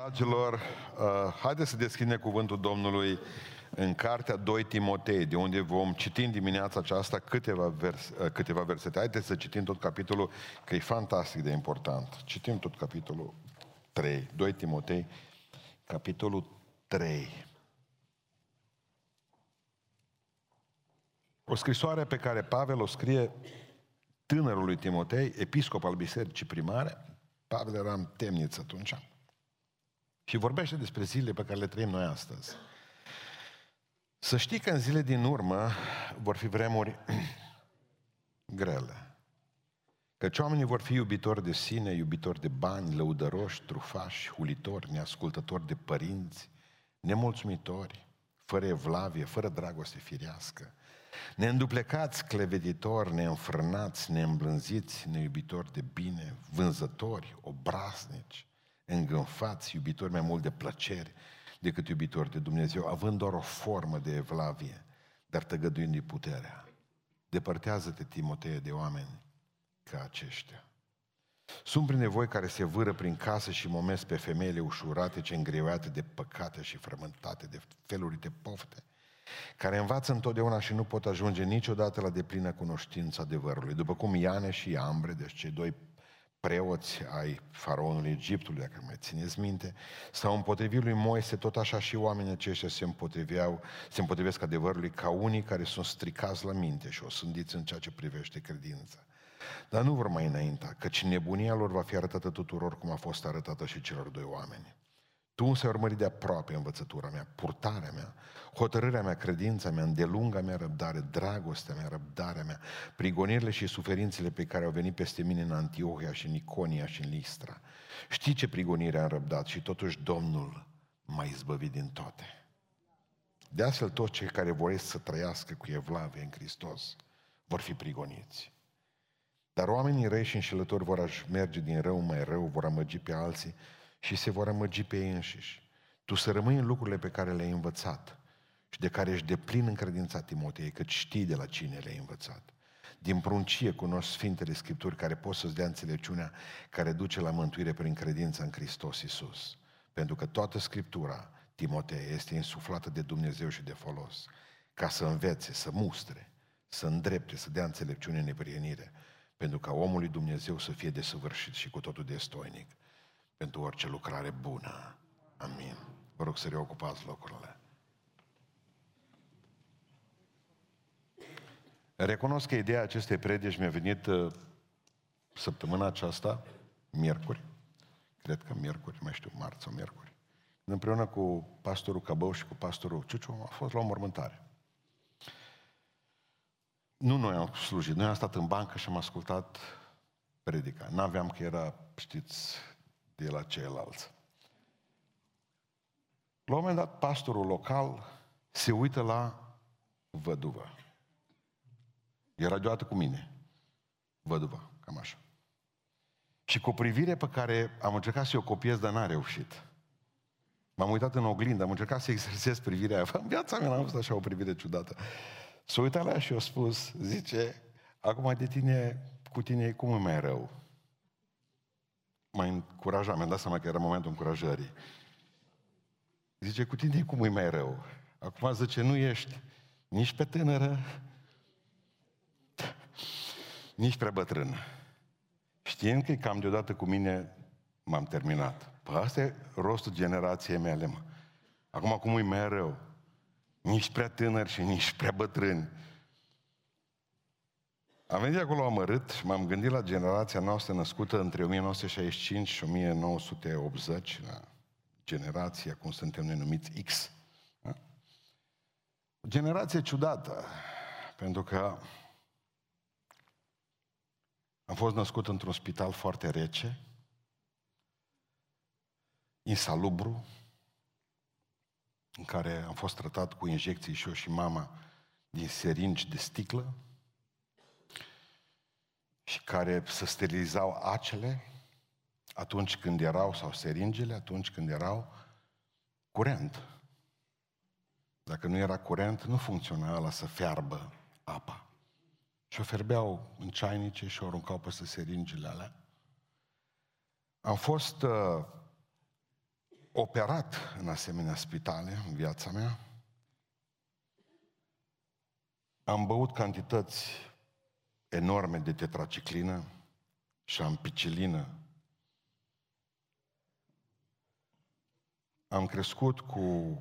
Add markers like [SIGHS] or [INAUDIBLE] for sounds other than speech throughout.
Dragilor, uh, haideți să deschidem cuvântul Domnului în cartea 2 Timotei, de unde vom citi în dimineața aceasta câteva, vers, uh, câteva versete. Haideți să citim tot capitolul, că e fantastic de important. Citim tot capitolul 3, 2 Timotei, capitolul 3. O scrisoare pe care Pavel o scrie tânărului Timotei, episcop al bisericii primare, Pavel era în temniță atunci, și vorbește despre zilele pe care le trăim noi astăzi. Să știi că în zile din urmă vor fi vremuri [CLEARS THROAT] grele. Căci oamenii vor fi iubitori de sine, iubitori de bani, lăudăroși, trufași, hulitori, neascultători de părinți, nemulțumitori, fără evlavie, fără dragoste firească, neînduplecați, cleveditori, neînfrânați, neîmblânziți, neiubitori de bine, vânzători, obraznici, îngânfați, iubitori mai mult de plăceri decât iubitori de Dumnezeu, având doar o formă de evlavie, dar tăgăduind puterea. Depărtează-te, Timotee, de oameni ca aceștia. Sunt prin nevoi care se vâră prin casă și momesc pe femeile ușurate, ce îngreunate de păcate și frământate de feluri de pofte, care învață întotdeauna și nu pot ajunge niciodată la deplină cunoștință adevărului. După cum Iane și Ambre, deci cei doi preoți ai faraonului Egiptului, dacă mai țineți minte, sau împotrivit lui Moise, tot așa și oamenii aceștia se împotriveau, se împotrivesc adevărului ca unii care sunt stricați la minte și o sândiți în ceea ce privește credința. Dar nu vor mai înainta, căci nebunia lor va fi arătată tuturor cum a fost arătată și celor doi oameni. Tu însă ai urmărit de aproape învățătura mea, purtarea mea, hotărârea mea, credința mea, îndelunga mea răbdare, dragostea mea, răbdarea mea, prigonirile și suferințele pe care au venit peste mine în Antiohia și în Iconia și în Listra. Știi ce prigonire am răbdat și totuși Domnul m-a izbăvit din toate. De astfel toți cei care vor să trăiască cu evlavie în Hristos vor fi prigoniți. Dar oamenii răi și înșelători vor merge din rău mai rău, vor amăgi pe alții și se vor amăgi pe ei înșiși. Tu să rămâi în lucrurile pe care le-ai învățat și de care ești deplin în credința Timotei, că știi de la cine le-ai învățat. Din pruncie cunoști Sfintele Scripturi care pot să-ți dea înțelepciunea care duce la mântuire prin credința în Hristos Isus. Pentru că toată Scriptura, Timotei, este insuflată de Dumnezeu și de folos, ca să învețe, să mustre, să îndrepte, să dea înțelepciune în neprienire, pentru ca omul lui Dumnezeu să fie desăvârșit și cu totul destoinic pentru orice lucrare bună. Amin. Vă rog să reocupați locurile. Recunosc că ideea acestei predici mi-a venit uh, săptămâna aceasta, miercuri, cred că miercuri, mai știu, marți sau miercuri, împreună cu pastorul Cabău și cu pastorul Ciuciu a fost la o mormântare. Nu noi am slujit, noi am stat în bancă și am ascultat predica. N-aveam că era, știți, de la ceilalți. La un moment dat, pastorul local se uită la văduvă. Era deodată cu mine. Văduvă, cam așa. Și cu o privire pe care am încercat să o copiez, dar n-a reușit. M-am uitat în oglindă, am încercat să [LAUGHS] exersez privirea aia. În viața mea n-am văzut așa o privire ciudată. S-a uitat la ea și a spus, zice, acum de tine, cu tine e cum e mai rău? M-a încurajat, mi-am dat seama că era momentul încurajării. Zice, cu tine cum e mai rău? Acum zice, nu ești nici pe tânără, nici prea bătrână. Știind că cam deodată cu mine m-am terminat. Păi asta e rostul generației mele, mă. Acum cum e mai rău? Nici prea tânăr și nici prea bătrâni. Am venit acolo amărât și m-am gândit la generația noastră născută între 1965 și 1980, la generația, cum suntem noi numiți, X. Da? O generație ciudată, pentru că am fost născut într-un spital foarte rece, insalubru, în care am fost tratat cu injecții și eu și mama din seringi de sticlă, și care să sterilizau acele atunci când erau, sau seringele, atunci când erau curent. Dacă nu era curent, nu funcționa la să fiarbă apa. Și o ferbeau în ceainice și o aruncau peste seringile alea. Am fost uh, operat în asemenea spitale în viața mea. Am băut cantități enorme de tetraciclină și ampicilină. Am crescut cu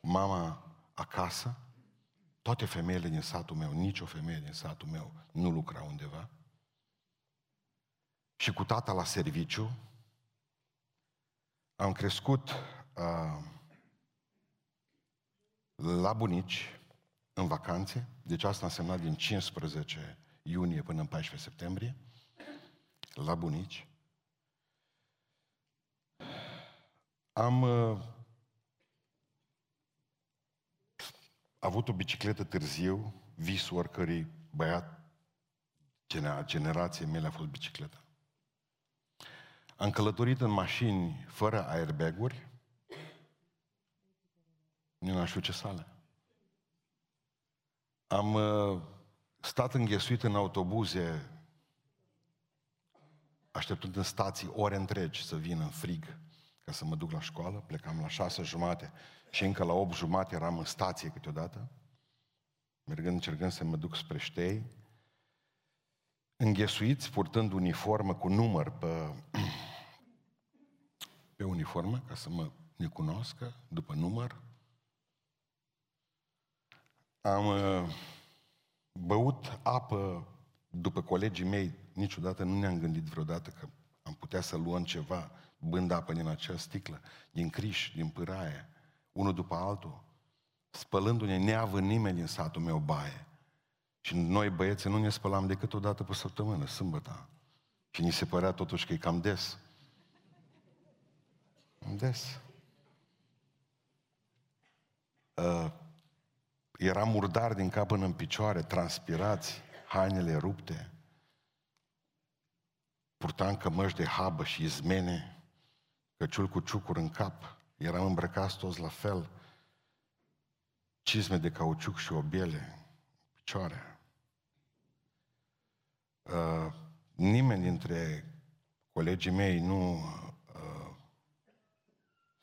mama acasă, toate femeile din satul meu, nicio femeie din satul meu nu lucra undeva. Și cu tata la serviciu, am crescut uh, la bunici, în vacanțe, deci asta a însemnat din 15 iunie până în 14 septembrie, la bunici. Am uh, avut o bicicletă târziu, visul oricărui băiat, generației mele a fost bicicleta. Am călătorit în mașini fără airbag-uri, nu mai știu ce sale. Am uh, stat înghesuit în autobuze, așteptând în stații ore întregi să vin în frig ca să mă duc la școală. Plecam la șase jumate și încă la opt jumate eram în stație câteodată, mergând, încercând să mă duc spre ștei, înghesuiți, purtând uniformă cu număr pe, pe uniformă, ca să mă ne cunoscă după număr. Am uh, băut apă după colegii mei, niciodată nu ne-am gândit vreodată că am putea să luăm ceva bând apă din acea sticlă, din criș, din pâraie, unul după altul, spălându-ne, neavând nimeni din satul meu baie. Și noi băieții nu ne spălam decât o dată pe săptămână, sâmbătă. Și ni se părea totuși că e cam des. Des. Uh, era murdar din cap până în picioare, transpirați, hainele rupte. Purtam cămăși de habă și izmene, căciul cu ciucuri în cap. Eram îmbrăcați toți la fel. Cizme de cauciuc și obiele, picioare. Uh, nimeni dintre colegii mei nu uh,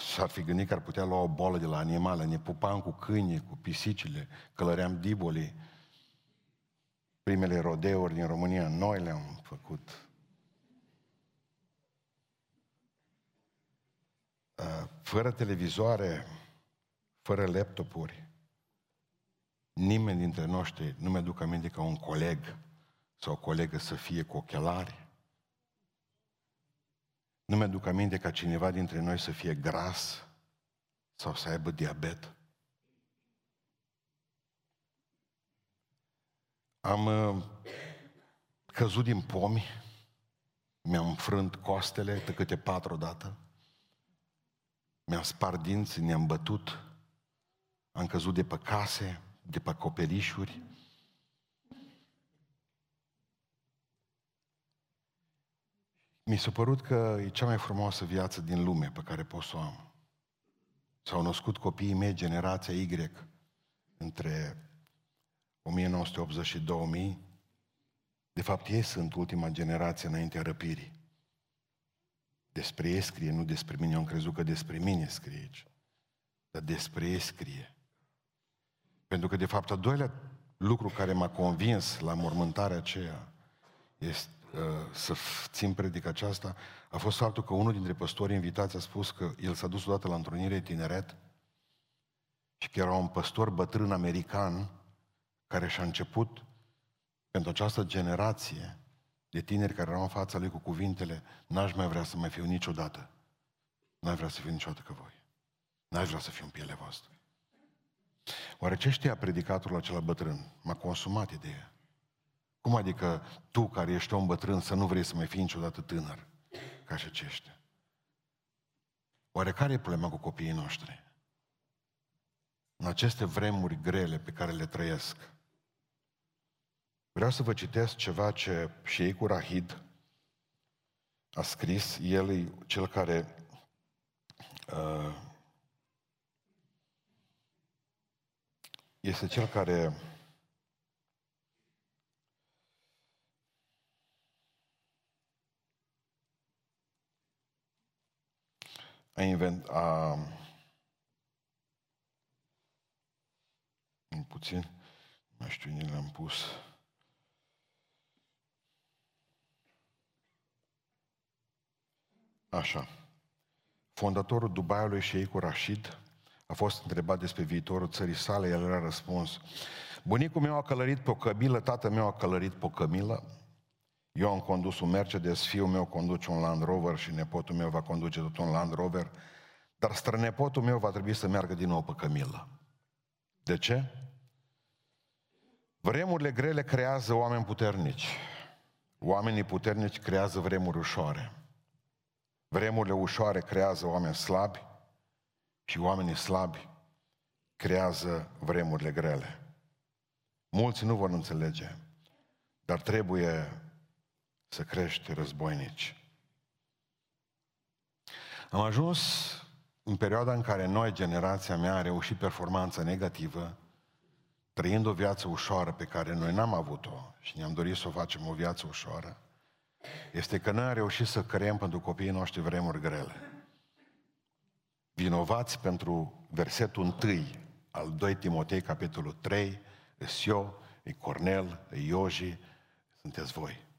s-ar fi gândit că ar putea lua o bolă de la animale. Ne pupam cu câini, cu pisicile, călăream dibolii. Primele rodeuri din România, noi le-am făcut. Uh, fără televizoare, fără laptopuri, nimeni dintre noștri nu mi-aduc aminte ca un coleg sau o colegă să fie cu ochelari. Nu mi-aduc aminte ca cineva dintre noi să fie gras sau să aibă diabet. Am uh, căzut din pomi, mi-am frânt costele de câte patru dată, mi-am spart dinți, ne-am bătut, am căzut de pe case, de pe acoperișuri. Mi s-a părut că e cea mai frumoasă viață din lume pe care pot să o am. S-au născut copiii mei, generația Y, între 1980 și 2000. De fapt, ei sunt ultima generație înaintea răpirii. Despre ei scrie, nu despre mine. Eu am crezut că despre mine scrie aici. Dar despre ei scrie. Pentru că, de fapt, a doilea lucru care m-a convins la mormântarea aceea este, uh, să țin predica aceasta, a fost faptul că unul dintre păstorii invitați a spus că el s-a dus odată la întrunire tineret și că era un păstor bătrân american care și-a început pentru această generație de tineri care erau în fața lui cu cuvintele, n-aș mai vrea să mai fiu niciodată. N-aș vrea să fiu niciodată ca voi. N-aș vrea să fiu în pielea voastră. Oare ce știa predicatorul acela bătrân? M-a consumat ideea. Cum adică tu, care ești om bătrân, să nu vrei să mai fii niciodată tânăr ca și aceștia? Oare care e problema cu copiii noștri? În aceste vremuri grele pe care le trăiesc, Vreau să vă citesc ceva ce și cu Rahid a scris. El e cel care uh, este cel care a invent, a, un puțin, nu știu, ni l-am pus. Așa. Fondatorul Dubaiului Sheikh Rashid a fost întrebat despre viitorul țării sale, el a răspuns, bunicul meu a călărit pe o cămilă, tatăl meu a călărit pe o cămilă, eu am condus un Mercedes, fiul meu conduce un Land Rover și nepotul meu va conduce tot un Land Rover, dar strănepotul meu va trebui să meargă din nou pe cămilă. De ce? Vremurile grele creează oameni puternici. Oamenii puternici creează vremuri ușoare. Vremurile ușoare creează oameni slabi și oamenii slabi creează vremurile grele. Mulți nu vor înțelege, dar trebuie să crești războinici. Am ajuns în perioada în care noi, generația mea, a reușit performanța negativă, trăind o viață ușoară pe care noi n-am avut-o și ne-am dorit să o facem o viață ușoară, este că noi am reușit să creăm pentru copiii noștri vremuri grele. Vinovați pentru versetul 1 al 2 Timotei, capitolul 3, e eu, e Cornel, e Ioji, sunteți voi.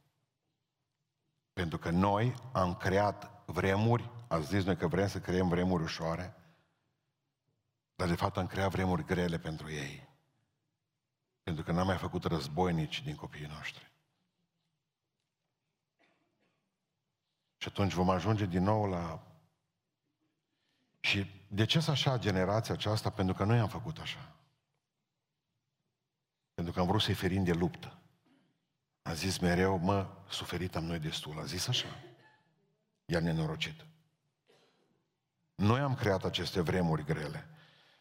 Pentru că noi am creat vremuri, ați zis noi că vrem să creăm vremuri ușoare, dar de fapt am creat vremuri grele pentru ei. Pentru că n-am mai făcut războinici din copiii noștri. Și atunci vom ajunge din nou la... Și de ce să așa generația aceasta? Pentru că noi am făcut așa. Pentru că am vrut să-i ferim de luptă. A zis mereu, mă, suferit am noi destul. A zis așa. I-a nenorocit. Noi am creat aceste vremuri grele.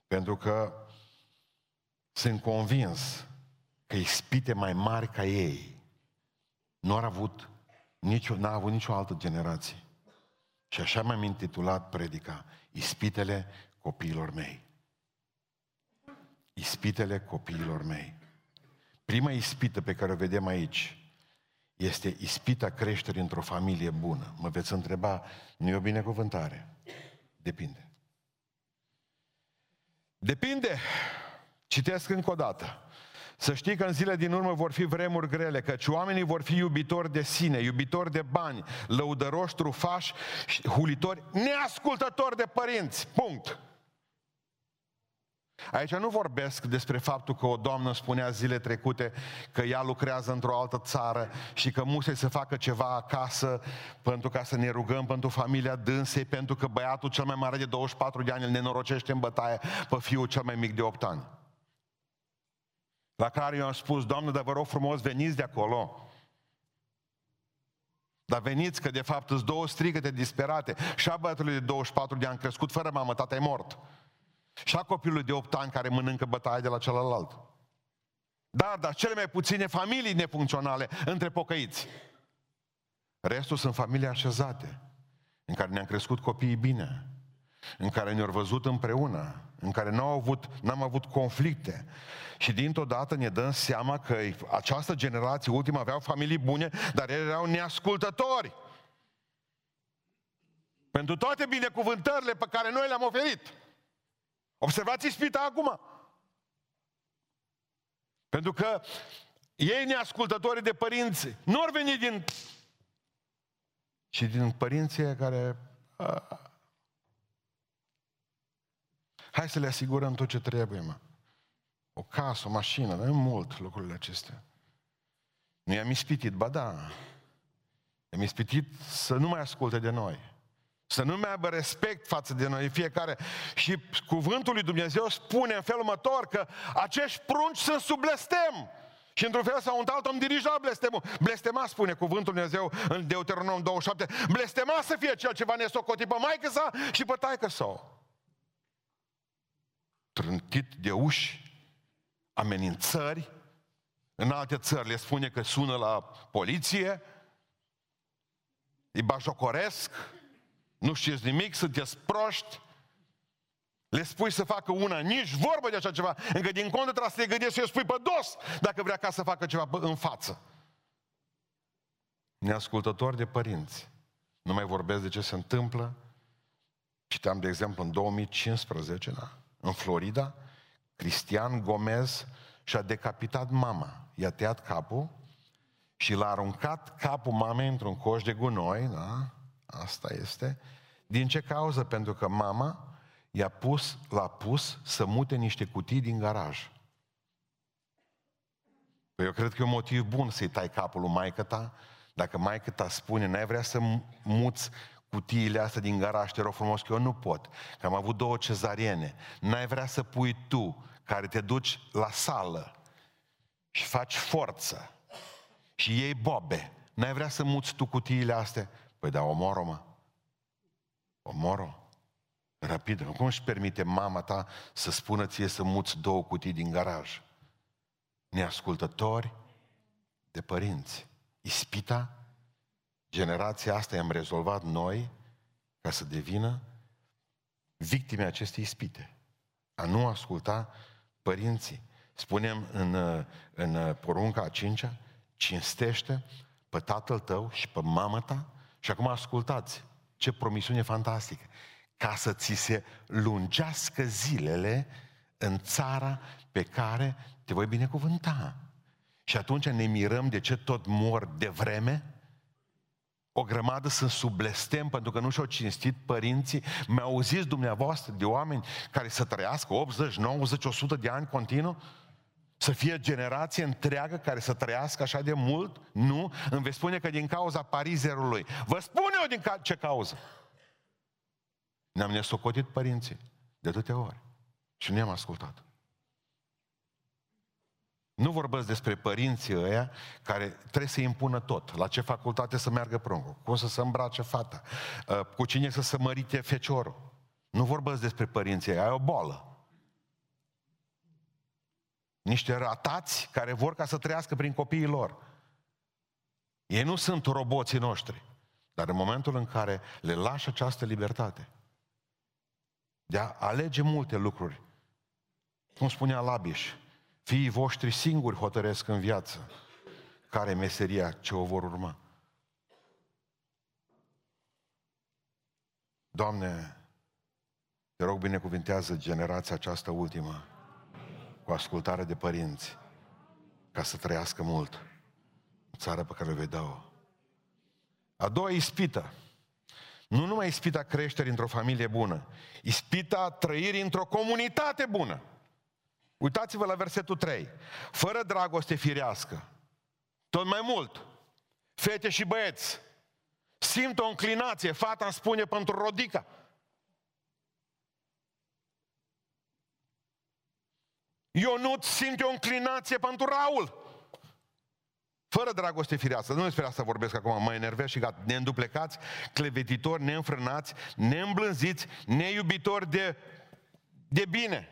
Pentru că sunt convins că ispite mai mari ca ei nu au avut nicio, n-a avut nicio altă generație. Și așa mi-am intitulat predica, Ispitele copiilor mei. Ispitele copiilor mei. Prima ispită pe care o vedem aici este ispita creșterii într-o familie bună. Mă veți întreba, nu e o binecuvântare? Depinde. Depinde. Citesc încă o dată. Să știi că în zile din urmă vor fi vremuri grele, căci oamenii vor fi iubitori de sine, iubitori de bani, lăudăroși, trufași, hulitori, neascultători de părinți. Punct. Aici nu vorbesc despre faptul că o doamnă spunea zile trecute că ea lucrează într-o altă țară și că musei să facă ceva acasă pentru ca să ne rugăm pentru familia dânsei, pentru că băiatul cel mai mare de 24 de ani îl nenorocește în bătaie pe fiul cel mai mic de 8 ani. La care eu am spus, Doamnă, dar vă rog frumos, veniți de acolo. Dar veniți că de fapt sunt două strigăte disperate. Și a băiatului de 24 de ani crescut fără mamă, tata e mort. Și a copilului de 8 ani care mănâncă bătaie de la celălalt. Da, dar cele mai puține familii nefuncționale între pocăiți. Restul sunt familii așezate, în care ne-am crescut copiii bine, în care ne-au văzut împreună, în care n-am avut, n-am avut conflicte. Și dintr-o dată ne dăm seama că această generație ultimă aveau familii bune, dar ele erau neascultători. Pentru toate binecuvântările pe care noi le-am oferit. Observați ispita acum. Pentru că ei neascultători de părinți nu ar veni din... Și din părinții care... A, hai să le asigurăm tot ce trebuie, mă. O casă, o mașină, dar nu mult lucrurile acestea. Nu i-am ispitit, ba da. I-am ispitit să nu mai asculte de noi. Să nu mai aibă respect față de noi fiecare. Și cuvântul lui Dumnezeu spune în felul următor că acești prunci sunt sub blestem. Și într-un fel sau într-altul am dirijat blestemul. Blestema, spune cuvântul Dumnezeu în Deuteronom 27, blestema să fie cel ce va nesocoti pe maică sa și pe taică sau. Trântit de uși, amenințări, în alte țări le spune că sună la poliție, îi bajocoresc, nu știți nimic, sunteți proști, le spui să facă una, nici vorbă de așa ceva, încă din contră trebuie să te gândești să o spui pe dos, dacă vrea ca să facă ceva în față. Neascultători de părinți. Nu mai vorbesc de ce se întâmplă Citeam, de exemplu, în 2015, da? în Florida, Cristian Gomez și-a decapitat mama. I-a tăiat capul și l-a aruncat capul mamei într-un coș de gunoi, da? Asta este. Din ce cauză? Pentru că mama i-a pus, l-a pus să mute niște cutii din garaj. Păi eu cred că e un motiv bun să-i tai capul lui maică ta, dacă maică ta spune, n-ai vrea să muți cutiile astea din garaj, te rog frumos că eu nu pot, că am avut două cezariene. N-ai vrea să pui tu, care te duci la sală și faci forță și iei bobe. N-ai vrea să muți tu cutiile astea? Păi da, omoră mă. Omoră. Rapid. Cum își permite mama ta să spună ție să muți două cutii din garaj? Neascultători de părinți. Ispita, generația asta i-am rezolvat noi ca să devină victime acestei ispite. A nu asculta părinții. Spunem în, în porunca a cincea, cinstește pe tatăl tău și pe mama ta. Și acum ascultați, ce promisiune fantastică. Ca să ți se lungească zilele în țara pe care te voi binecuvânta. Și atunci ne mirăm de ce tot mor de vreme, o grămadă sunt sub blestem pentru că nu și-au cinstit părinții. Mi-au zis dumneavoastră de oameni care să trăiască 80, 90, 100 de ani continuu? Să fie generație întreagă care să trăiască așa de mult? Nu. Îmi veți spune că din cauza parizerului. Vă spun eu din ca- ce cauză. Ne-am nesocotit părinții de atâtea ori. Și nu i-am ascultat. Nu vorbesc despre părinții ăia care trebuie să impună tot. La ce facultate să meargă pruncul, cum să se îmbrace fata, uh, cu cine să se mărite feciorul. Nu vorbesc despre părinții ăia, ai o boală. Niște ratați care vor ca să trăiască prin copiii lor. Ei nu sunt roboții noștri. Dar în momentul în care le lași această libertate de a alege multe lucruri, cum spunea Labiș, Fiii voștri singuri hotăresc în viață care e meseria ce o vor urma. Doamne, te rog binecuvintează generația aceasta ultimă cu ascultare de părinți ca să trăiască mult în țara pe care o vei da-o. A doua ispită. Nu numai ispita creșterii într-o familie bună, ispita trăirii într-o comunitate bună. Uitați-vă la versetul 3. Fără dragoste firească, tot mai mult, fete și băieți, simt o înclinație, fata îmi spune pentru Rodica. Ionut simte o înclinație pentru Raul. Fără dragoste firească. Nu despre asta vorbesc acum, mă enervez și gata. Neînduplecați, clevetitori, neînfrânați, neîmblânziți, neiubitori de, de bine.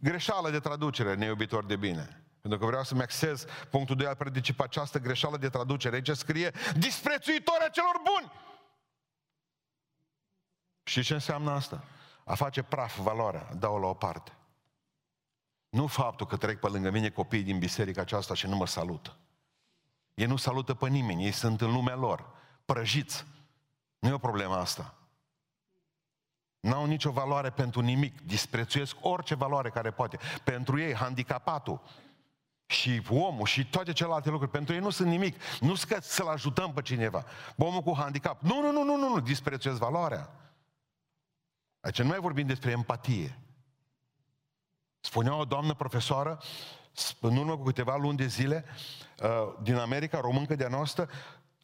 Greșeală de traducere, neiubitor de bine. Pentru că vreau să-mi axez punctul 2 al predicii pe această greșeală de traducere. Aici scrie disprețuitor a celor buni. Și ce înseamnă asta? A face praf valoarea, dau la o parte. Nu faptul că trec pe lângă mine copiii din biserica aceasta și nu mă salută. Ei nu salută pe nimeni, ei sunt în lumea lor, prăjiți. Nu e o problemă asta. N-au nicio valoare pentru nimic, disprețuiesc orice valoare care poate. Pentru ei, handicapatul și omul și toate celelalte lucruri, pentru ei nu sunt nimic. Nu că să-l ajutăm pe cineva. Omul cu handicap. Nu, nu, nu, nu, nu, nu, disprețuiesc valoarea. Aici nu mai vorbim despre empatie. Spunea o doamnă profesoară, în urmă cu câteva luni de zile, uh, din America, româncă de-a noastră,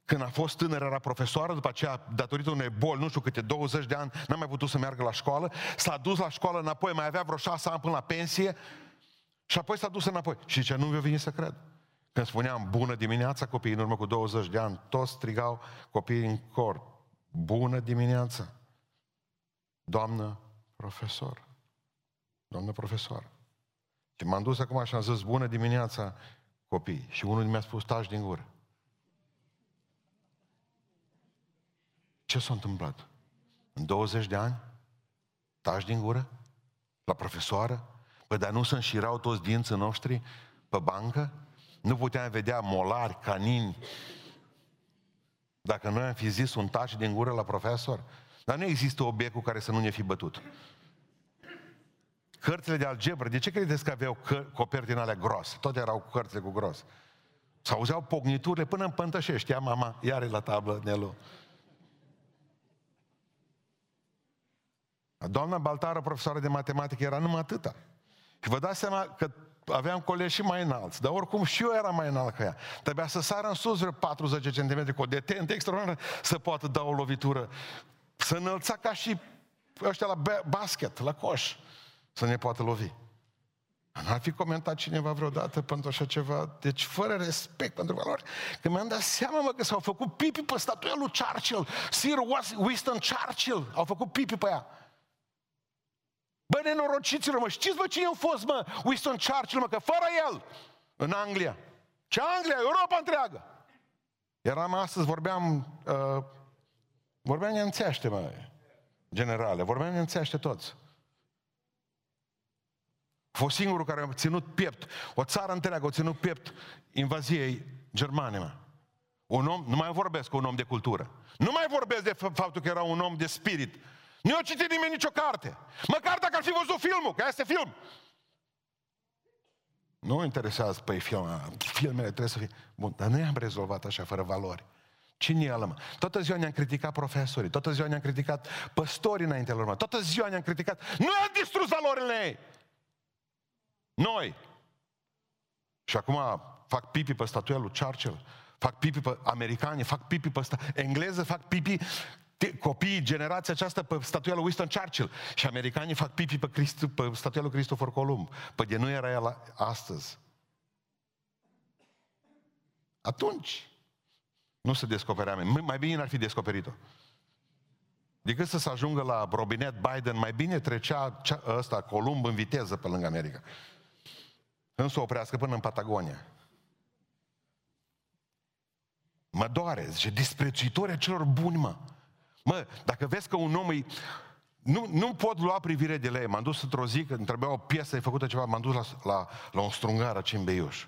când a fost tânără, era profesoară, după aceea, datorită unei boli, nu știu câte, 20 de ani, n-a mai putut să meargă la școală, s-a dus la școală înapoi, mai avea vreo șase ani până la pensie și apoi s-a dus înapoi. Și ce nu mi-a venit să cred. Când spuneam bună dimineața, copiii în urmă cu 20 de ani, toți strigau copiii în cor. Bună dimineața! Doamnă profesor. Doamnă profesor. Și m-am dus acum și am zis, bună dimineața, copii. Și unul mi-a spus, taci din gură. Ce s-a întâmplat? În 20 de ani? Taci din gură? La profesoară? Păi dar nu se înșirau toți dinții noștri pe bancă? Nu puteam vedea molari, canini? Dacă noi am fi zis un taci din gură la profesor? Dar nu există obiect cu care să nu ne fi bătut. Cărțile de algebră, de ce credeți că aveau căr- coperi din alea groase? Tot erau cu cărțile cu gros. S-auzeau pogniturile până în pântășești. Ia mama, iar la tablă, Nelu. Doamna Baltară, profesoară de matematică, era numai atâta. Și vă dați seama că aveam colegi și mai înalți, dar oricum și eu eram mai înalt ca ea. Trebuia să sară în sus vreo 40 cm cu o detentă extraordinară să poată da o lovitură. Să înălța ca și ăștia la basket, la coș, să ne poată lovi. N-ar fi comentat cineva vreodată pentru așa ceva, deci fără respect pentru valori. Când mi-am dat seama, mă, că s-au făcut pipi pe statuia lui Churchill, Sir Winston Churchill, au făcut pipi pe ea. Bă, nenorociților, mă, știți, bă, cine a fost, mă, Winston Churchill, mă, că fără el, în Anglia. Ce Anglia? Europa întreagă. Eram astăzi, vorbeam, uh, vorbeam neînțeaște, mă, generale, vorbeam neînțeaște toți. A fost singurul care a ținut piept, o țară întreagă a ținut piept invaziei germane, mă. Un om, nu mai vorbesc cu un om de cultură. Nu mai vorbesc de faptul că era un om de spirit, nu i-a citit nimeni nicio carte. Măcar dacă ar fi văzut filmul, că este film. Nu interesează, păi, film, filmele trebuie să fie... Bun, dar nu i-am rezolvat așa, fără valori. Cine e mă? Toată ziua ne-am criticat profesorii, toată ziua ne-am criticat păstorii înainte lor, mă. Toată ziua ne-am criticat. Nu am distrus valorile ei! Noi! Și acum fac pipi pe statuia lui Churchill, fac pipi pe americani, fac pipi pe sta... engleză, fac pipi copiii, generația aceasta pe statuia lui Winston Churchill și americanii fac pipi pe, Christ, pe statuia lui Christopher Columb. Păi de nu era el astăzi. Atunci nu se descoperea. Mai bine ar fi descoperit-o. Decât să se ajungă la robinet Biden, mai bine trecea ăsta Columb în viteză pe lângă America. Când să oprească până în Patagonia. Mă doare, zice, disprețuitoria celor buni, mă. Mă, dacă vezi că un om îi... Nu, nu pot lua privire de la ei. M-am dus într-o zi, că îmi trebuia o piesă, e făcută ceva, m-am dus la, la, la un strungar aici în Beiuș.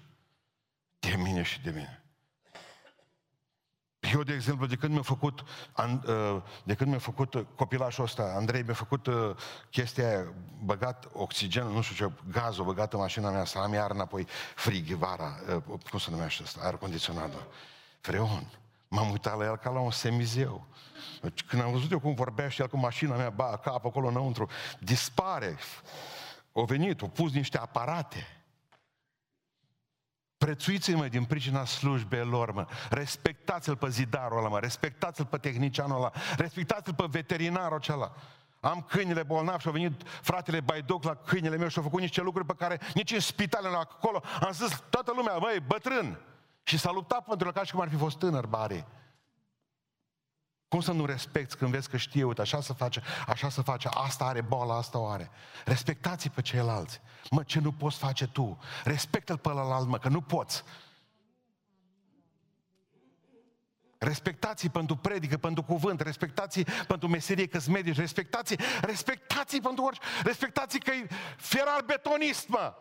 De mine și de mine. Eu, de exemplu, de când mi-a făcut, uh, de când mi-a făcut uh, copilașul ăsta, Andrei, mi-a făcut uh, chestia aia, băgat oxigen, nu știu ce, gazul băgat în mașina mea, să am iar înapoi frig, vara, cum se numește asta, aer condiționat. Freon. M-am uitat la el ca la un semizeu. Deci, când am văzut eu cum vorbea și el cu mașina mea, ba, cap acolo înăuntru, dispare. O venit, o pus niște aparate. Prețuiți-i, mă, din pricina slujbelor, mă. Respectați-l pe zidarul ăla, mă. Respectați-l pe tehnicianul ăla. Respectați-l pe veterinarul acela. Am câinile bolnavi și a venit fratele Baidoc la câinele meu și a făcut niște lucruri pe care nici în spitalele acolo am zis toată lumea, băi, bătrân. Și s-a luptat pentru el ca și cum ar fi fost tânăr, bare. Cum să nu respecti când vezi că știe, uite, așa să face, așa să face, asta are boala, asta o are. Respectați pe ceilalți. Mă, ce nu poți face tu? Respectă-l pe ălalt, mă, că nu poți. Respectați pentru predică, pentru cuvânt, respectați pentru meserie căsmedici, respectați, respectați pentru orice, respectați că e feral betonist, mă.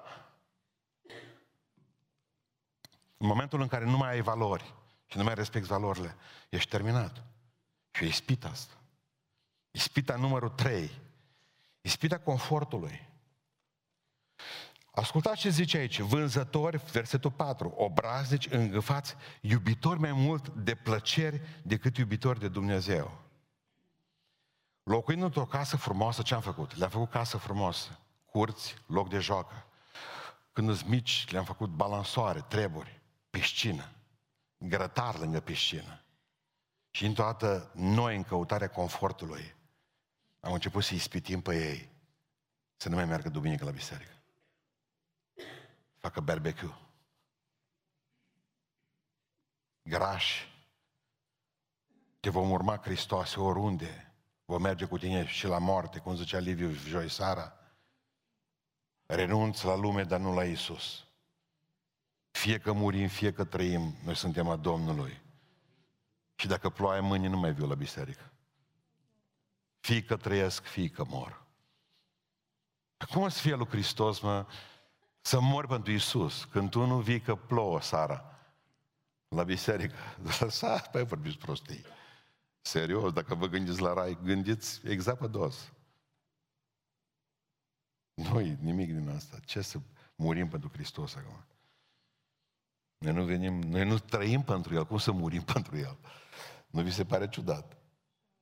În momentul în care nu mai ai valori și nu mai respecti valorile, ești terminat. Și ispita asta. Ispita numărul 3. Ispita confortului. Ascultați ce zice aici. Vânzători, versetul 4, obraznici, îngâfați, iubitori mai mult de plăceri decât iubitori de Dumnezeu. Locuind într-o casă frumoasă, ce am făcut? Le-am făcut casă frumoasă, curți, loc de joacă. Când îți mici, le-am făcut balansoare, treburi, piscină, grătar lângă piscină. Și într-o dată, noi, în căutarea confortului, am început să ispitim pe ei să nu mai meargă duminică la biserică. Facă barbecue. Graș. Te vom urma, Hristos, oriunde. Vom merge cu tine și la moarte, cum zicea Liviu joi seara. Renunț la lume, dar nu la Isus. Fie că murim, fie că trăim, noi suntem a Domnului. Și dacă ploaie mâine, nu mai viu la biserică. Fie că trăiesc, fie că mor. Cum să fie lui Hristos, mă, să mori pentru Isus, când tu nu vii că plouă, Sara, la biserică. [LAUGHS] Lăsați, pe vorbiți prostii. Serios, dacă vă gândiți la rai, gândiți exact pe dos. Noi, nimic din asta. Ce să murim pentru Hristos acum? Noi nu venim, noi nu trăim pentru El. Cum să murim [LAUGHS] pentru El? Nu vi se pare ciudat?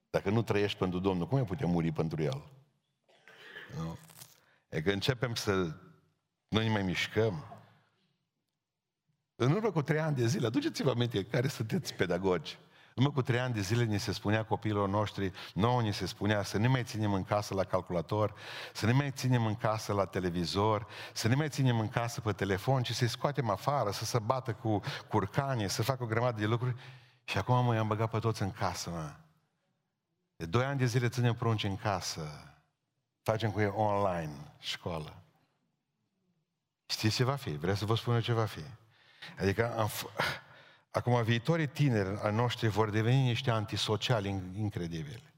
Dacă nu trăiești pentru Domnul, cum ai putea muri pentru El? Nu? E că începem să... Noi ne mai mișcăm. În urmă cu trei ani de zile, aduceți-vă aminte care sunteți pedagogi. În urmă cu trei ani de zile ni se spunea copiilor noștri, nouă ni se spunea să ne mai ținem în casă la calculator, să ne mai ținem în casă la televizor, să ne mai ținem în casă pe telefon, ci să-i scoatem afară, să se bată cu curcanie, să facă o grămadă de lucruri. Și acum mă i-am băgat pe toți în casă, mă. De doi ani de zile ținem prunci în casă. Facem cu ei online școală. Știți ce va fi? Vreau să vă spun eu ce va fi. Adică am f- [SIGHS] acum viitorii tineri ai noștri vor deveni niște antisociali incredibili.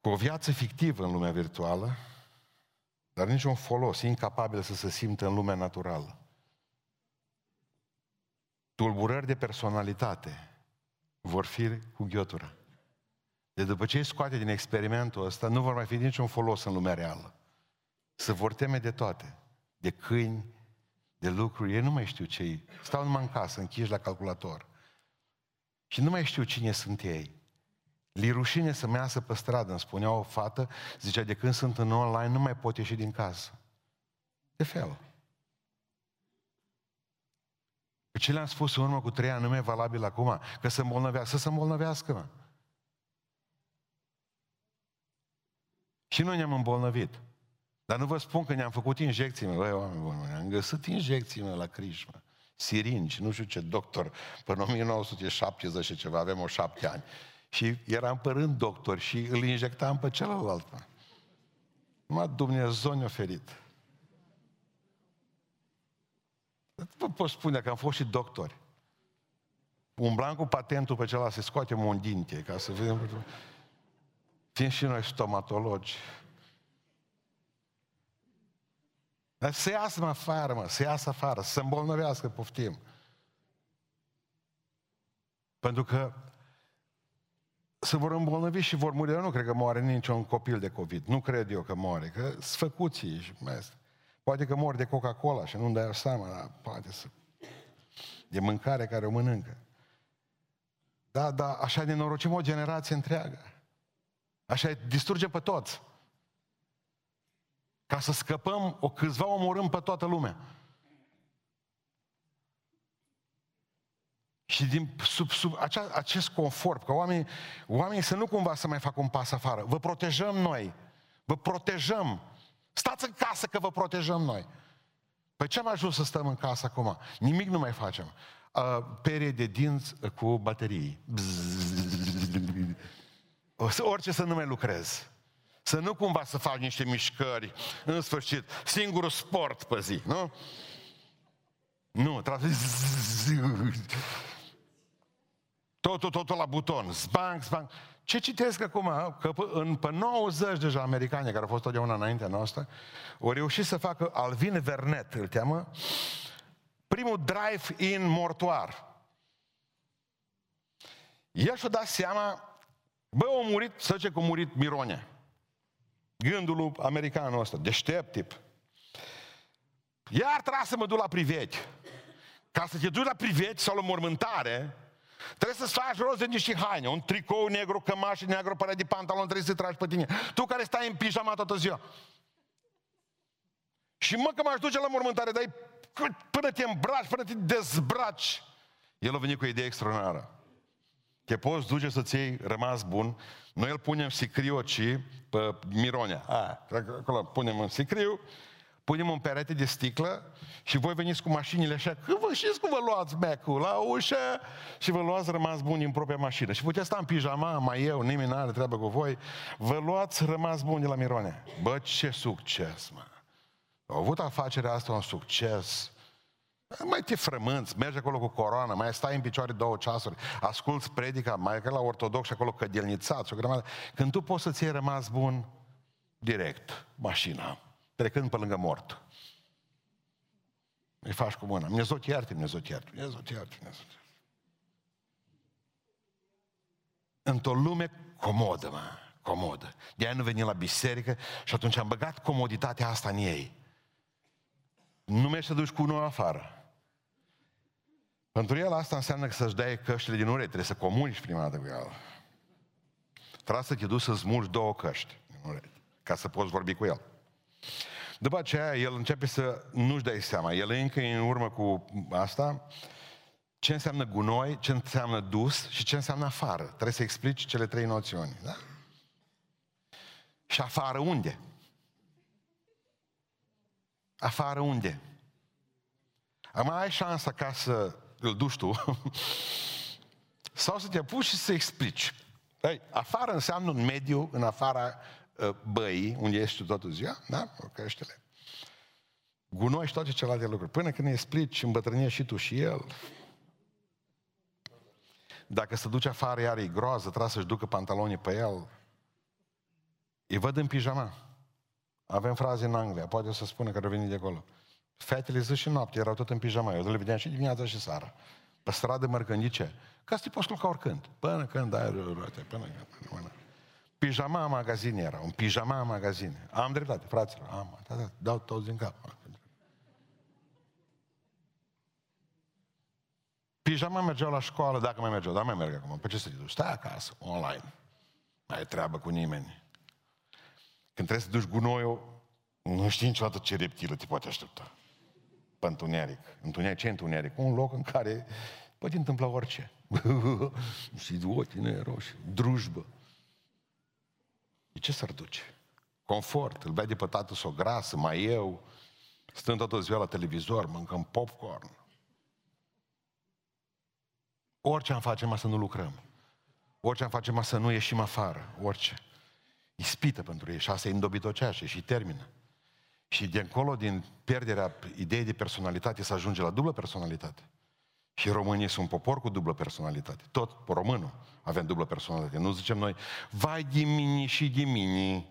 Cu o viață fictivă în lumea virtuală, dar niciun folos, incapabil să se simtă în lumea naturală. Tulburări de personalitate vor fi cu ghiotura. De după ce îi scoate din experimentul ăsta, nu vor mai fi niciun folos în lumea reală. Se vor teme de toate. De câini, de lucruri. Ei nu mai știu ce ei. Stau numai în casă, închiși la calculator. Și nu mai știu cine sunt ei. Li rușine să measă pe stradă, îmi spunea o fată, zicea, de când sunt în online, nu mai pot ieși din casă. De fel. Ce le-am spus în urmă cu trei ani nu mai e valabil acum, că să îmbolnăvească, să se îmbolnăvească, mă. Și noi ne-am îmbolnăvit. Dar nu vă spun că ne-am făcut injecții, mă, băi, oameni buni, am găsit injecții, mă, la Crișmă. Siringi, nu știu ce doctor, până 1970 și ceva, avem o șapte ani. Și eram părând doctor și îl injectam pe celălalt. Mă. Numai Dumnezeu ne-a ferit. Vă pot spune că am fost și doctori. Umblam cu patentul pe celălalt să scoatem un dinte, ca să vedem... Fiind și noi stomatologi. Dar să iasă mă afară, mă, să iasă afară, să se îmbolnăvească, poftim. Pentru că se vor îmbolnăvi și vor muri. Eu nu cred că moare niciun copil de COVID. Nu cred eu că moare, că sunt făcuții. Și poate că mor de Coca-Cola și nu-mi dai seama, dar poate să... De mâncare care o mănâncă. Da, da, așa ne norocim o generație întreagă. Așa distrugem pe toți. Ca să scăpăm, o câțiva omorâm pe toată lumea. Și din, sub, sub acea, acest confort, că oamenii, oamenii să nu cumva să mai facă un pas afară. Vă protejăm noi. Vă protejăm. Stați în casă că vă protejăm noi. Păi ce am ajuns să stăm în casă acum? Nimic nu mai facem. Uh, perie de dinți cu baterii. Orice să nu mai lucrez. Să nu cumva să fac niște mișcări, în sfârșit, singurul sport pe zi, nu? Nu, trebuie Totul, totul la buton, zbang, zbang. Ce citesc acum? Că în, pe 90 deja americani, care au fost totdeauna înaintea noastră, au reușit să facă Alvin Vernet, îl cheamă, primul drive-in mortoar. El și-a dat seama, bă, a murit, să zice că a murit Mironea. Gândul lui americanul ăsta, deștept tip. Iar trebuie să mă duc la priveti. Ca să te duci la priveti sau la mormântare, trebuie să-ți faci rost de niște haine, un tricou negru, cămașă negru, pare de pantalon, trebuie să tragi pe tine. Tu care stai în pijama toată ziua. Și mă că m-aș duce la mormântare, dar până te îmbraci, până te dezbraci. El a venit cu o idee extraordinară. Te poți duce să-ți iei rămas bun, noi îl punem sicriu, ci pe mironea. A, acolo punem în sicriu, punem un perete de sticlă și voi veniți cu mașinile așa, că vă știți cum vă luați becul la ușă și vă luați rămas bun din propria mașină. Și puteți sta în pijama, mai eu, nimeni nu are treabă cu voi, vă luați rămas bun de la Mironea. Bă, ce succes, mă! Au avut afacerea asta un succes mai te frămânți, mergi acolo cu coroana, mai stai în picioare două ceasuri, asculți predica, mai că la ortodox și acolo cădelnițat și o grămadă. Când tu poți să-ți iei rămas bun, direct, mașina, trecând pe lângă mort. Îi faci cu mâna. Dumnezeu te ierte, Dumnezeu te ierte, Dumnezeu te ierte, Dumnezeu te ierte. într-o lume comodă, mă, comodă. De aia nu venim la biserică și atunci am băgat comoditatea asta în ei. Nu mergi să duci cu unul afară. Pentru el asta înseamnă că să-și dai căștile din urechi, trebuie să comunici prima dată cu el. Trebuie să te duci să smulgi două căști din urechi, ca să poți vorbi cu el. După aceea, el începe să nu-și dai seama. El încă în urmă cu asta, ce înseamnă gunoi, ce înseamnă dus și ce înseamnă afară. Trebuie să explici cele trei noțiuni. Da? Și afară unde? Afară unde? Am ai șansa ca să îl duci tu [LAUGHS] sau să te apuci și să explici. Ei, afară înseamnă un mediu în afara uh, băii, unde ești tu toată ziua, da? Căștile. Gunoi și toate celelalte lucruri. Până când ne explici, îmbătrânești și tu și el. Dacă se duce afară, iar e groază, trebuie să-și ducă pantalonii pe el. Îi văd în pijama. Avem fraze în Anglia, poate să spună că venit de acolo. Fetele zi și noapte erau tot în pijama. Eu le vedeam și dimineața și seara. Pe stradă mărcândice. Ca să te poți culca oricând. Până când ai roate, până când. Până. Pijama magazin era, un pijama magazin. Am dreptate, fraților, am, da, da, dau toți din cap. Pijama mergeau la școală, dacă mai mergeau, dar mai merg acum. Pe ce să te duci? Stai acasă, online. Mai e treabă cu nimeni. Când trebuie să duci gunoiul, nu știi niciodată ce reptilă te poate aștepta. Pe întuneric. Întuneric, ce întuneric? Un loc în care poate întâmpla orice. [LAUGHS] și ochii ne roșii, drujbă. De ce s-ar duce? Confort, îl vede pe tatăl sau grasă, mai eu, stând toată ziua la televizor, mâncăm popcorn. Orice am face, să nu lucrăm. Orice am face, să nu ieșim afară. Orice. Ispită pentru ei și asta e îndobitoceașă și termină. Și de încolo, din pierderea ideii de personalitate, să ajunge la dublă personalitate. Și românii sunt un popor cu dublă personalitate. Tot românul avem dublă personalitate. Nu zicem noi, vai de mini și de mini.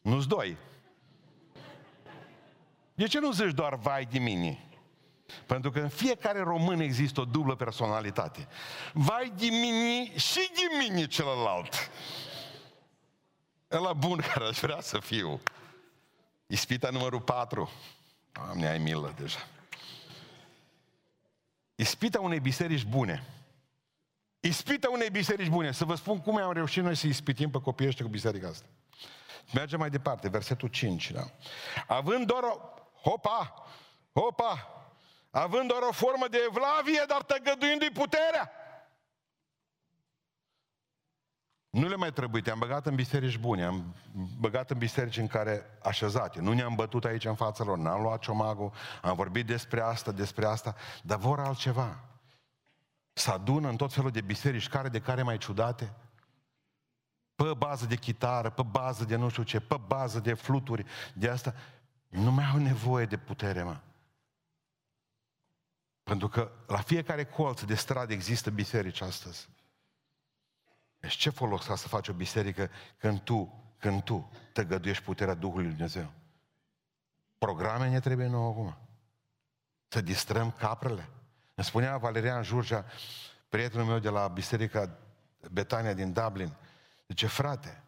Nu-s doi. De ce nu zici doar vai de mini? Pentru că în fiecare român există o dublă personalitate. Vai de mini și de mini celălalt. Ăla bun care aș vrea să fiu. Ispita numărul 4. Doamne, ai milă deja. Ispita unei biserici bune. Ispita unei biserici bune. Să vă spun cum am reușit noi să ispitim pe copiii ăștia cu biserica asta. Mergem mai departe, versetul 5, da? Având doar o... Hopa! Hopa! Având doar o formă de evlavie, dar tăgăduindu-i puterea. Nu le mai trebuie, te-am băgat în biserici bune, am băgat în biserici în care așezate. Nu ne-am bătut aici în fața lor, n-am luat ciomagul, am vorbit despre asta, despre asta, dar vor altceva. Să adună în tot felul de biserici, care de care mai ciudate, pe bază de chitară, pe bază de nu știu ce, pe bază de fluturi, de asta, nu mai au nevoie de putere, mă. Pentru că la fiecare colț de stradă există biserici astăzi. Deci ce folos să faci o biserică când tu, când tu te găduiești puterea Duhului Lui Dumnezeu? Programe ne trebuie nouă acum. Să distrăm caprele. Îmi spunea Valerian Jurja, prietenul meu de la Biserica Betania din Dublin, zice, frate,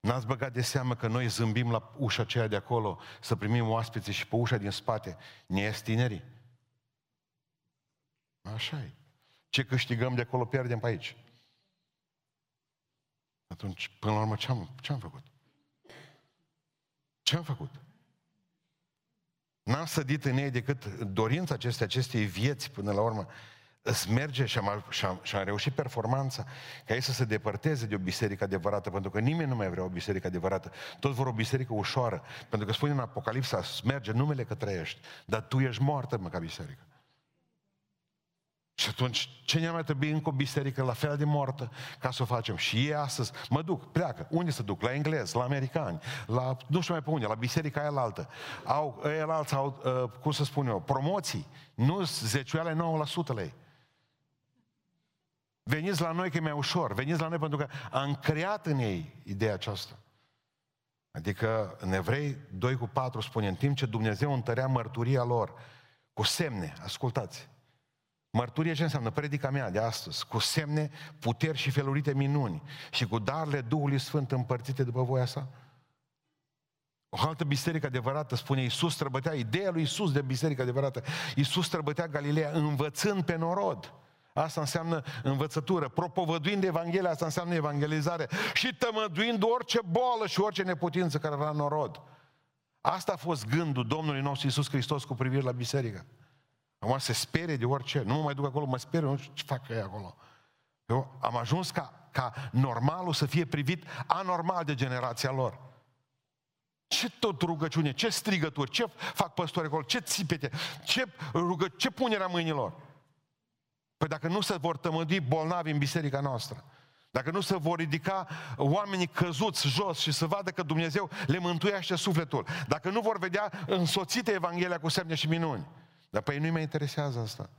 n-ați băgat de seamă că noi zâmbim la ușa aceea de acolo să primim oaspeții și pe ușa din spate ne ies tinerii? Așa e. Ce câștigăm de acolo pierdem pe aici. Atunci, până la urmă, ce-am, ce-am făcut? Ce-am făcut? N-am sădit în ei decât dorința acestei, acestei vieți până la urmă. Îți merge și am, și, am, și am reușit performanța ca ei să se depărteze de o biserică adevărată, pentru că nimeni nu mai vrea o biserică adevărată. Tot vor o biserică ușoară, pentru că spune în Apocalipsa, merge numele că trăiești, dar tu ești moartă, mă, ca biserică. Și atunci, ce ne mai trebuie încă o biserică la fel de moartă ca să o facem? Și ei astăzi, mă duc, pleacă. Unde să duc? La englez, la americani, la nu știu mai pe unde, la biserica aia altă. Au, ei alți au, uh, cum să spun eu, promoții. Nu zecioale 9% la ei. Veniți la noi că e mai ușor. Veniți la noi pentru că am creat în ei ideea aceasta. Adică în Evrei 2 cu 4 spune, în timp ce Dumnezeu întărea mărturia lor cu semne, ascultați, Mărturie ce înseamnă? Predica mea de astăzi, cu semne, puteri și felurite minuni și cu darele Duhului Sfânt împărțite după voia sa. O altă biserică adevărată, spune Iisus străbătea, ideea lui Iisus de biserică adevărată, Iisus străbătea Galileea învățând pe norod. Asta înseamnă învățătură. Propovăduind Evanghelia, asta înseamnă evangelizare. Și tămăduind orice boală și orice neputință care era norod. Asta a fost gândul Domnului nostru Iisus Hristos cu privire la biserică. Acum se sperie de orice. Nu mă mai duc acolo, mă sperie, nu știu ce fac ei acolo. Eu am ajuns ca, ca normalul să fie privit anormal de generația lor. Ce tot rugăciune, ce strigături, ce fac păstori acolo, ce țipete, ce, rugă, ce punerea mâinilor. Păi dacă nu se vor tămădi bolnavi în biserica noastră, dacă nu se vor ridica oamenii căzuți jos și să vadă că Dumnezeu le mântuiește sufletul, dacă nu vor vedea însoțite Evanghelia cu semne și minuni, dar pe ei nu-i mai interesează asta.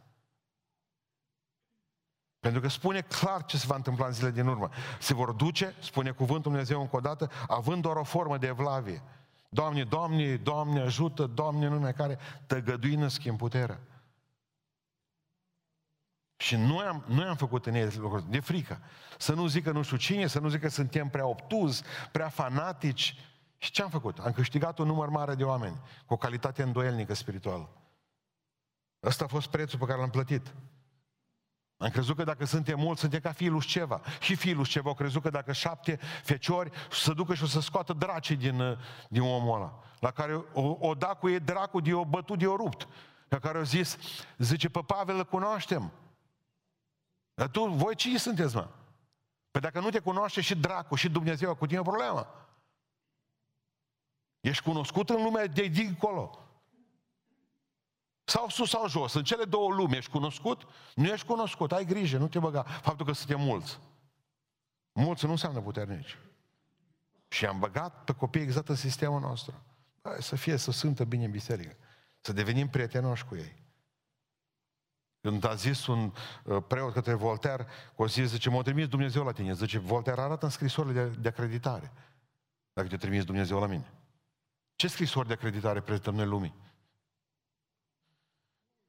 Pentru că spune clar ce se va întâmpla în zilele din urmă. Se vor duce, spune cuvântul Dumnezeu încă o dată, având doar o formă de evlavie. Doamne, Doamne, Doamne ajută, Doamne nume care tăgăduină schimb puterea. Și noi am, noi am făcut în ei lucruri de frică. Să nu zică nu știu cine, să nu zică că suntem prea obtuzi, prea fanatici. Și ce am făcut? Am câștigat un număr mare de oameni cu o calitate îndoielnică spirituală. Ăsta a fost prețul pe care l-am plătit. Am crezut că dacă suntem mulți, suntem ca fiul lui Ceva. Și fiul lui Ceva au crezut că dacă șapte feciori să ducă și o să scoată dracii din, din omul ăla. La care o, o da cu ei dracu de o bătut de o rupt. La care au zis, zice, pe Pavel îl cunoaștem. Dar tu, voi cine sunteți, mă? Păi dacă nu te cunoaște și dracu și Dumnezeu, cu tine o problemă. Ești cunoscut în lumea de dincolo. Sau sus sau jos, în cele două lumi ești cunoscut? Nu ești cunoscut, ai grijă, nu te băga. Faptul că suntem mulți. Mulți nu înseamnă puternici. Și am băgat pe copii exact în sistemul nostru. Hai să fie, să sântă bine în biserică. Să devenim prietenoși cu ei. Când a zis un uh, preot către Voltaire, o zis, zice, m-a trimis Dumnezeu la tine. Zice, Voltaire arată în scrisorile de, de acreditare. Dacă te trimis Dumnezeu la mine. Ce scrisori de acreditare prezentăm noi lumii?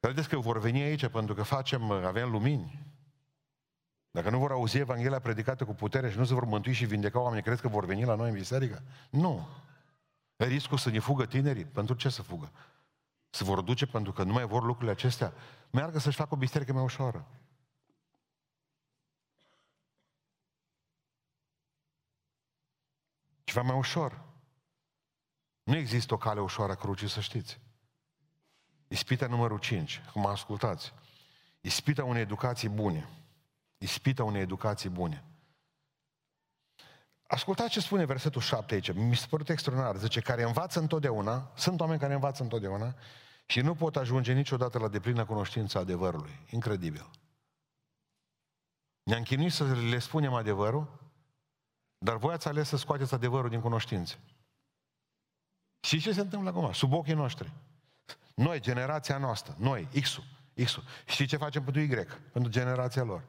Credeți că vor veni aici pentru că facem, avem lumini? Dacă nu vor auzi Evanghelia predicată cu putere și nu se vor mântui și vindeca oamenii, crezi că vor veni la noi în biserică? Nu. E riscul să ne fugă tinerii. Pentru ce să fugă? Se vor duce pentru că nu mai vor lucrurile acestea. Meargă să-și facă o biserică mai ușoară. Ceva mai ușor. Nu există o cale ușoară a crucii, să știți. Ispita numărul 5, cum ascultați. Ispita unei educații bune. Ispita unei educații bune. Ascultați ce spune versetul 7 aici. Mi se părut extraordinar. Zice, care învață întotdeauna, sunt oameni care învață întotdeauna și nu pot ajunge niciodată la deplină cunoștință adevărului. Incredibil. Ne-am chinuit să le spunem adevărul, dar voi ați ales să scoateți adevărul din cunoștințe. Și ce se întâmplă acum? Sub ochii noștri. Noi, generația noastră, noi, X-ul, X-ul. Știi ce facem pentru Y? Pentru generația lor.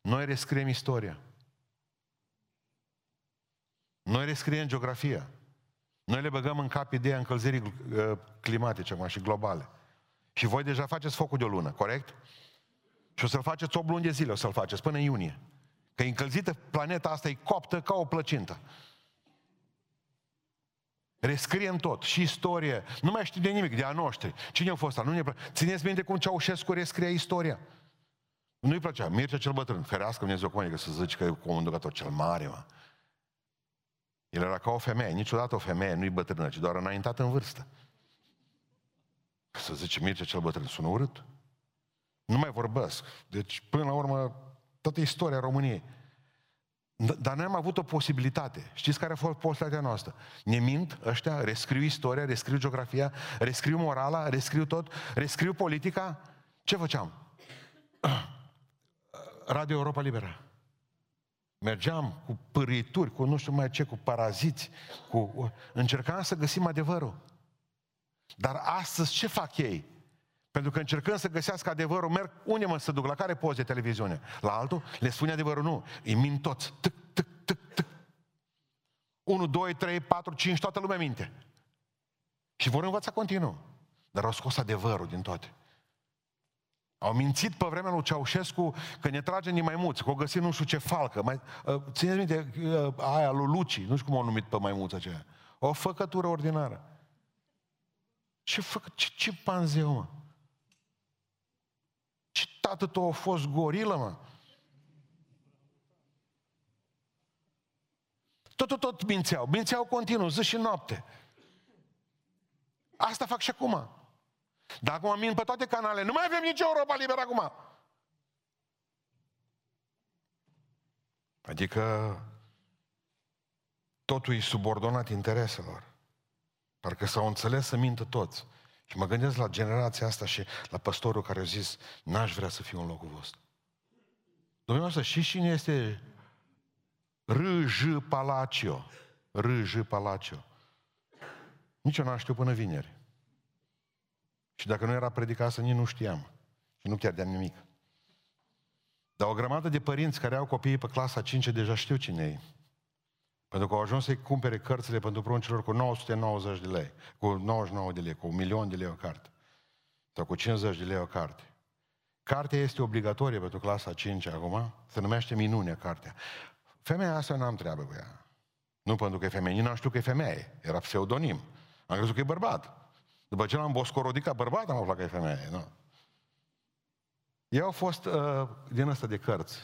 Noi rescriem istoria. Noi rescriem geografia. Noi le băgăm în cap ideea încălzirii uh, climatice acum și globale. Și voi deja faceți focul de o lună, corect? Și o să-l faceți 8 luni de zile, o să-l faceți până în iunie. Că încălzită planeta asta e coptă ca o plăcintă. Rescriem tot, și istorie. Nu mai știm de nimic, de a noștri. Cine a fost ăla? Nu ne Țineți minte cum Ceaușescu rescria istoria. Nu-i plăcea. Mircea cel bătrân. Ferească Dumnezeu cu că să zici că e conducător cel mare, mă. El era ca o femeie. Niciodată o femeie nu-i bătrână, ci doar înaintat în vârstă. Să zice Mircea cel bătrân, sună urât. Nu mai vorbesc. Deci, până la urmă, toată istoria României dar noi am avut o posibilitate. Știți care a fost posibilitatea noastră? Ne mint ăștia, rescriu istoria, rescriu geografia, rescriu morala, rescriu tot, rescriu politica. Ce făceam? [CLEARS THROAT] Radio Europa Liberă. Mergeam cu pârituri, cu nu știu mai ce, cu paraziți, cu... încercam să găsim adevărul. Dar astăzi ce fac ei? Pentru că încercând să găsească adevărul, merg unde mă să duc, la care poze televiziune? La altul? Le spune adevărul? Nu. Îi mint toți. Tic, tic, tic, tic. 1, 2, 3, 4, 5, toată lumea minte. Și vor învăța continuu. Dar au scos adevărul din toate. Au mințit pe vremea lui Ceaușescu că ne trage din maimuță, că o găsit nu știu ce falcă. Mai, uh, țineți minte uh, aia lui Luci, nu știu cum au numit pe maimuța aceea. O făcătură ordinară. Ce fă, ce cimpanzeu, mă? Ce tată tu a fost gorilă, mă? Tot, tot, tot mințeau. Mințeau continuu, zi și noapte. Asta fac și acum. Dar acum mint pe toate canalele. Nu mai avem nicio Europa liberă acum. Adică totul e subordonat intereselor. Parcă s-au înțeles să mintă toți. Și mă gândesc la generația asta și la păstorul care a zis, n-aș vrea să fiu în locul vostru. Domnul ăsta, și cine este R.J. Palacio? R.J. Palacio. Nici eu n-am știut până vineri. Și dacă nu era predicat să nici nu știam. Și nu chiar de nimic. Dar o grămadă de părinți care au copiii pe clasa 5 deja știu cine e. Pentru că au ajuns să-i cumpere cărțile pentru pruncilor cu 990 de lei, cu 99 de lei, cu un milion de lei o carte. Sau cu 50 de lei o carte. Cartea este obligatorie pentru clasa 5 acum, se numește Minunea cartea. Femeia asta n-am treabă cu ea. Nu pentru că e femeie, nici n-am știut că e femeie, era pseudonim. Am crezut că e bărbat. După ce l-am boscorodicat bărbat, am aflat că e femeie. Nu. Eu au fost uh, din ăsta de cărți,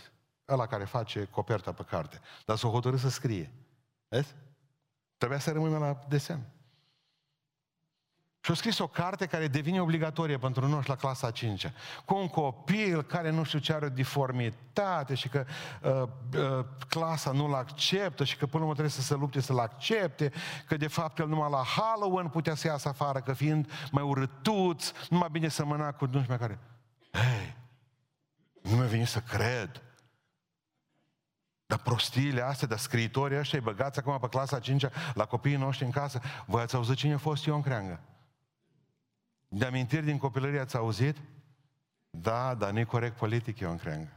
ăla care face coperta pe carte, dar s-o hotărât să scrie. Vezi? Trebuia să rămână la desen. Și a scris o carte care devine obligatorie pentru noi la clasa 5 Cu un copil care nu știu ce are o deformitate și că uh, uh, clasa nu-l acceptă și că până la urmă trebuie să se lupte să-l accepte, că de fapt el numai la Halloween putea să iasă afară, că fiind mai urâtuț, numai bine să mâna cu nu știu care. Hei, nu mi-a venit să cred. Dar prostiile astea, dar scriitorii ăștia îi băgați acum pe clasa 5 la copiii noștri în casă. Voi ați auzit cine a fost Ion Creangă? De amintiri din copilărie ați auzit? Da, dar nu e corect politic Ion Creangă.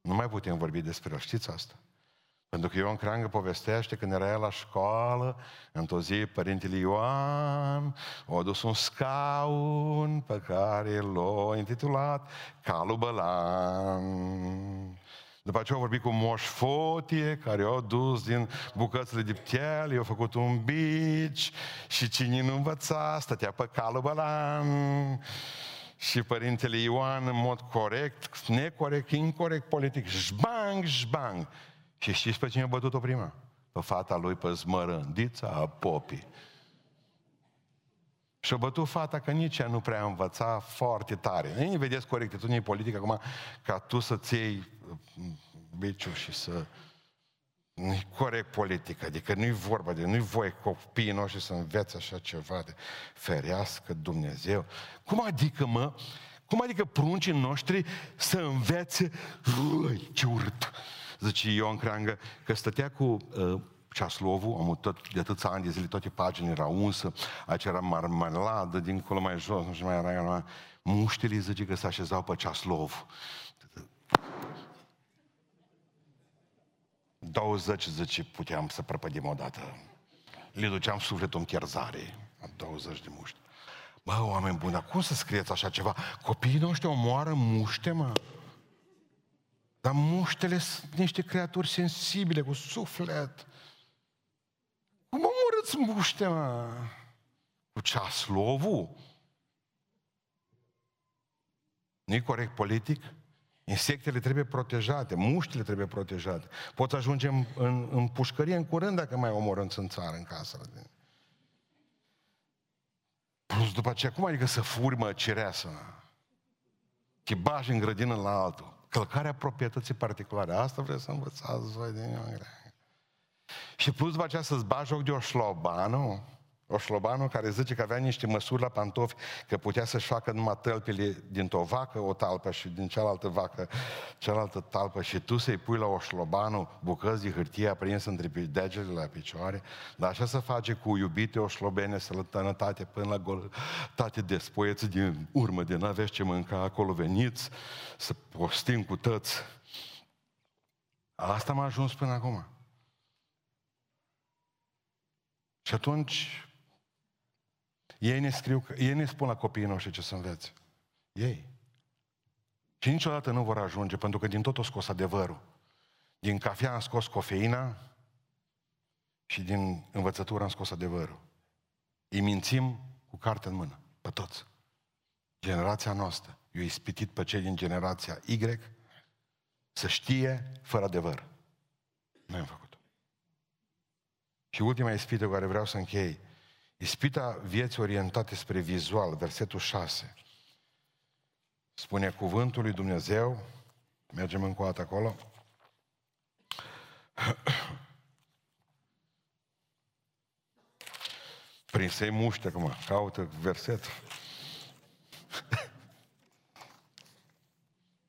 Nu mai putem vorbi despre el, știți asta? Pentru că Ion Creangă povestește când era el la școală, într-o zi părintele Ioan a adus un scaun pe care l-a intitulat Calu Bălan. După aceea au vorbit cu Moș Fotie, care au dus din bucățile de ptiel, i-au făcut un bici și cine nu învăța, stătea pe calul bălan. Și părintele Ioan, în mod corect, necorect, incorrect politic, jbang, jbang. Și știți pe cine a bătut-o prima? Pe fata lui, pe zmărândița a popii. Și-a bătut fata că nici ea nu prea învăța foarte tare. Nu vedeți corectitudinii politică acum ca tu să-ți iei biciul și să... nu corect politic, adică nu-i vorba de, nu-i voie copiii noștri să învețe așa ceva de ferească Dumnezeu. Cum adică, mă, cum adică pruncii noștri să învețe, Ui, ce urât, zice Ion Creangă, că stătea cu uh, ceaslovul, omul tot, de atâția ani de zile, toate paginile erau unsă, aici era marmeladă, dincolo mai jos, nu știu mai era, era muștele zice că se așezau pe ceaslov. 20 zice, puteam să prăpădim odată. Le duceam sufletul în cherzare. 20 de muști. Bă, oameni buni, dar cum să scrieți așa ceva? Copiii noștri omoară muște, mă. Dar muștele sunt niște creaturi sensibile, cu suflet. Cum omorâți muște, mă? Cu ceaslovul? Nu-i corect politic? Insectele trebuie protejate, muștile trebuie protejate. Poți ajunge în, în, în pușcărie în curând dacă mai omorâți în țară, în casă. Plus după aceea, cum adică să furi mă cireasă? Te bagi în grădină la altul. Călcarea proprietății particulare. Asta vreți să învățați voi din Și plus după aceea să-ți bagi joc de o șlobană, Oșlobanul care zice că avea niște măsuri la pantofi, că putea să-și facă numai tălpile dintr-o vacă o talpă și din cealaltă vacă cealaltă talpă și tu să-i pui la oșlobanul bucăți de hârtie aprins între degetele la picioare, dar așa să face cu iubite oșlobene, sălătănătate până la gol, tate despoieți din urmă de n-aveți ce mânca acolo, veniți să postim cu tăți. Asta m-a ajuns până acum. Și atunci ei ne scriu, ei ne spun la copiii noștri ce să învețe. Ei. Și niciodată nu vor ajunge, pentru că din tot o scos adevărul. Din cafea am scos cofeina și din învățătură am scos adevărul. Îi mințim cu carte în mână, pe toți. Generația noastră, eu ispitit pe cei din generația Y să știe fără adevăr. Noi am făcut. Și ultima ispită cu care vreau să închei. Ispita vieții orientate spre vizual, versetul 6. Spune cuvântul lui Dumnezeu, mergem încă o dată acolo, [CLEARS THROAT] prin să-i muște acum, caută verset. [LAUGHS]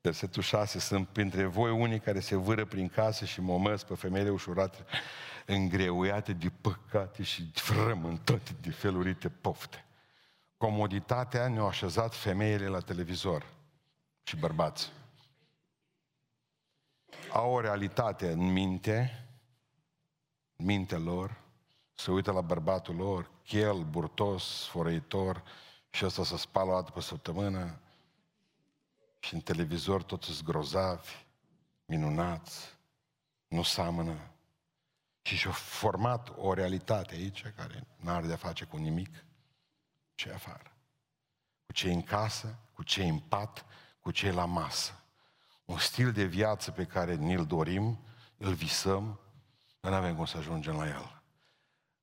Versetul 6, sunt printre voi unii care se vâră prin casă și momăs pe femeile ușurate, îngreuiate de păcate și frământate de felurite pofte. Comoditatea ne-a așezat femeile la televizor și bărbați. Au o realitate în minte, în mintea lor, se uită la bărbatul lor, chel, burtos, sfărăitor, și ăsta să spală o dată pe săptămână, și în televizor toți sunt grozavi, minunați, nu seamănă. Și și-a format o realitate aici care nu are de-a face cu nimic ce afară. Cu cei în casă, cu cei în pat, cu cei la masă. Un stil de viață pe care ni-l dorim, îl visăm, dar nu avem cum să ajungem la el.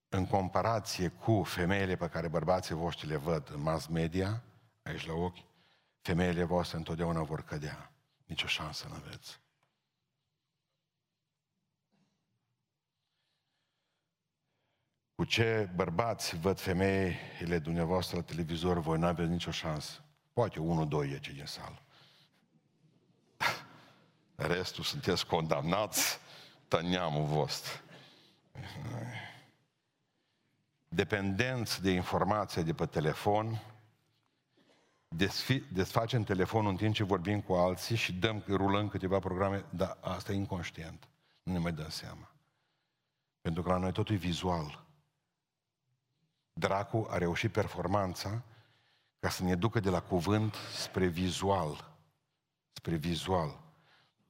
În comparație cu femeile pe care bărbații voștri le văd în mass media, aici la ochi, femeile voastre întotdeauna vor cădea. Nici o șansă nu aveți. Cu ce bărbați văd femeile dumneavoastră la televizor, voi nu aveți nicio șansă. Poate unul, doi e ce din sală. [LAUGHS] Restul sunteți condamnați, tăneamul vostru. Dependenți de informație de pe telefon, desfi, desfacem telefonul în timp ce vorbim cu alții și dăm, rulăm câteva programe, dar asta e inconștient. Nu ne mai dăm seama. Pentru că la noi totul e vizual. Dracu a reușit performanța ca să ne ducă de la cuvânt spre vizual. Spre vizual.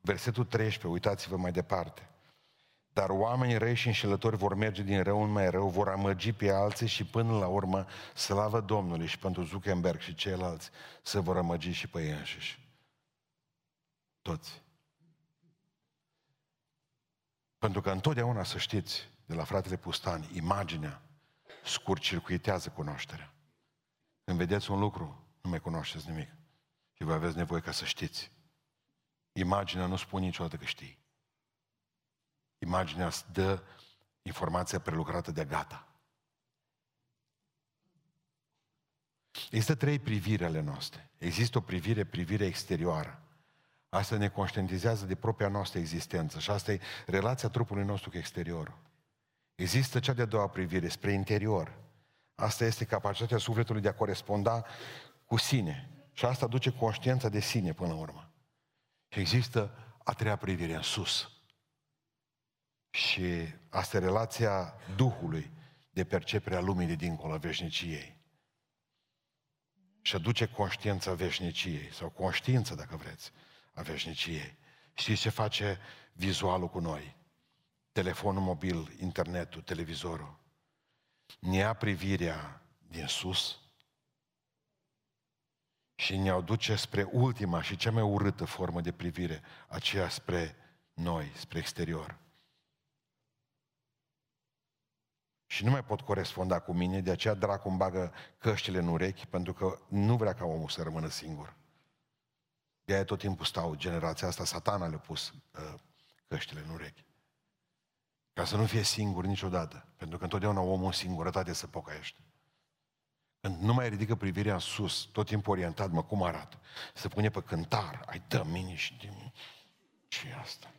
Versetul 13, uitați-vă mai departe. Dar oamenii răi și înșelători vor merge din rău în mai rău, vor amăgi pe alții și până la urmă, slavă Domnului și pentru Zuckerberg și ceilalți, să vor amăgi și pe ei înșiși. Toți. Pentru că întotdeauna, să știți, de la fratele Pustani, imaginea scurt-circuitează cunoașterea. Când vedeți un lucru, nu mai cunoașteți nimic. Și vă aveți nevoie ca să știți. Imaginea nu spune niciodată că știi. Imaginea îți dă informația prelucrată de gata. Există trei priviri ale noastre. Există o privire, privire exterioară. Asta ne conștientizează de propria noastră existență și asta e relația trupului nostru cu exteriorul. Există cea de-a doua privire, spre interior. Asta este capacitatea sufletului de a coresponda cu sine. Și asta duce conștiința de sine până la urmă. Și există a treia privire în sus. Și asta e relația Duhului de perceperea lumii de dincolo a veșniciei. Și aduce conștiința veșniciei, sau conștiința, dacă vreți, a veșniciei. Știți ce face vizualul cu noi? Telefonul mobil, internetul, televizorul. Ne ia privirea din sus și ne aduce spre ultima și cea mai urâtă formă de privire, aceea spre noi, spre exterior. Și nu mai pot coresponda cu mine, de aceea dracu îmi bagă căștile în urechi, pentru că nu vrea ca omul să rămână singur. De aia tot timpul stau, generația asta, satana le-a pus uh, căștile în urechi. Ca să nu fie singur niciodată. Pentru că întotdeauna omul în singurătate se pocăiește. Când nu mai ridică privirea în sus, tot timpul orientat, mă, cum arată? Se pune pe cântar, ai dă mine și de mine. ce asta?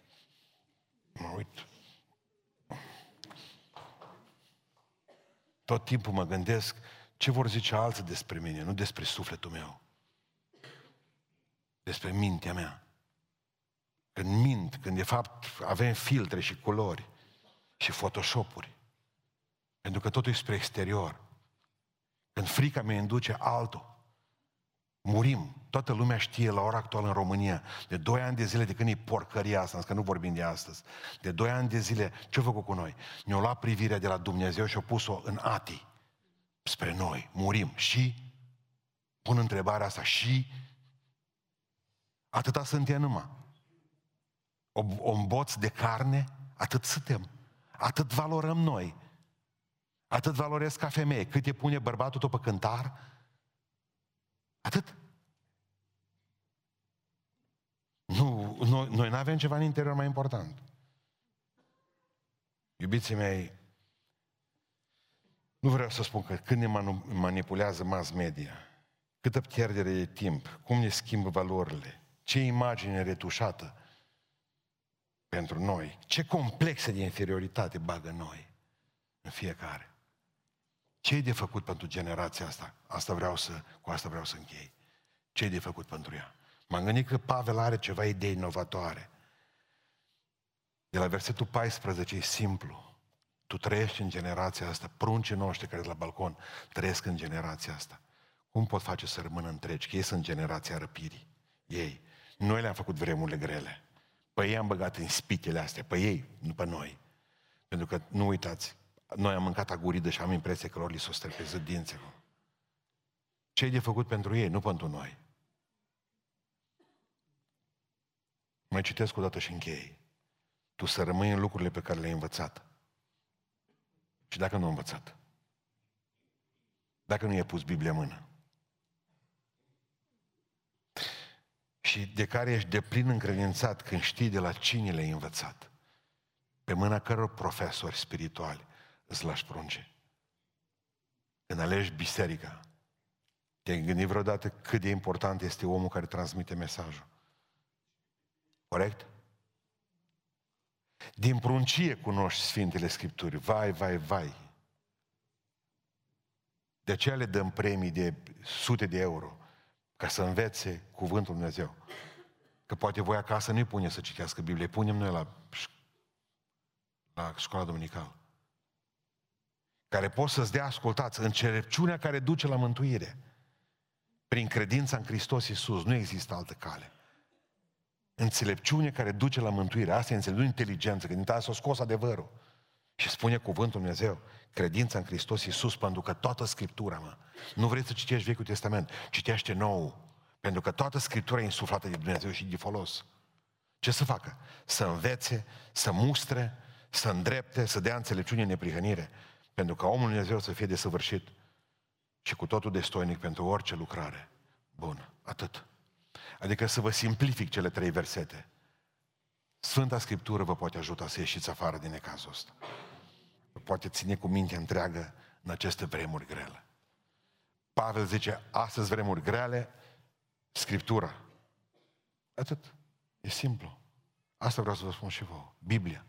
Mă uit. Tot timpul mă gândesc ce vor zice alții despre mine, nu despre sufletul meu. Despre mintea mea. Când mint, când de fapt avem filtre și culori și photoshopuri. Pentru că totul e spre exterior. Când frica mi induce altul, murim. Toată lumea știe la ora actuală în România, de 2 ani de zile de când e porcăria asta, că nu vorbim de astăzi, de 2 ani de zile, ce-a făcut cu noi? Ne-a luat privirea de la Dumnezeu și a pus-o în ati spre noi. Murim. Și? Pun întrebarea asta. Și? Atâta suntem numai. O, o boț de carne, atât suntem. Atât valorăm noi. Atât valorez ca femeie. Cât e pune bărbatul tot pe cântar, atât. Nu, noi, noi nu avem ceva în interior mai important. Iubiții mei, nu vreau să spun că când ne manipulează mass media, câtă pierdere de timp, cum ne schimbă valorile, ce imagine retușată pentru noi, ce complexe de inferioritate bagă noi în fiecare. Ce e de făcut pentru generația asta? Asta vreau să, cu asta vreau să închei. Ce e de făcut pentru ea? M-am gândit că Pavel are ceva idei inovatoare. De la versetul 14 e simplu. Tu trăiești în generația asta, pruncii noștri care de la balcon trăiesc în generația asta. Cum pot face să rămână întregi? Că ei sunt generația răpirii. Ei. Noi le-am făcut vremurile grele. Pe ei am băgat în spitele astea, pe ei, nu pe noi. Pentru că, nu uitați, noi am mâncat aguridă și am impresia că lor li s-o stărpeză dinții. Ce e de făcut pentru ei, nu pentru noi. Mai citesc o dată și închei. Tu să rămâi în lucrurile pe care le-ai învățat. Și dacă nu ai învățat? Dacă nu i-ai pus Biblia în mână? Și de care ești de plin încredințat când știi de la cine le-ai învățat? Pe mâna căror profesori spirituali îți lași prunce. Când alegi biserica, te-ai gândit vreodată cât de important este omul care transmite mesajul? Corect? Din pruncie cunoști Sfintele Scripturi. Vai, vai, vai. De aceea le dăm premii de sute de euro ca să învețe cuvântul Dumnezeu. Că poate voi acasă nu-i pune să citească Biblie, punem noi la, la școala dominicală. Care pot să-ți dea, ascultați, înțelepciunea care duce la mântuire. Prin credința în Hristos Iisus. Nu există altă cale. Înțelepciune care duce la mântuire. Asta e înțelepciune, inteligență, că din s-a scos adevărul. Și spune cuvântul Dumnezeu, credința în Hristos Iisus, pentru că toată Scriptura, mă, nu vrei să citești Vechiul Testament, citește nou, pentru că toată Scriptura e insuflată de Dumnezeu și de folos. Ce să facă? Să învețe, să mustre, să îndrepte, să dea înțelepciune în neprihănire, pentru că omul Dumnezeu să fie desăvârșit și cu totul destoinic pentru orice lucrare. Bun, atât. Adică să vă simplific cele trei versete. Sfânta Scriptură vă poate ajuta să ieșiți afară din necazul ăsta. Vă poate ține cu mintea întreagă în aceste vremuri grele. Pavel zice, astăzi vremuri grele, Scriptura. Atât. E simplu. Asta vreau să vă spun și vouă. Biblia.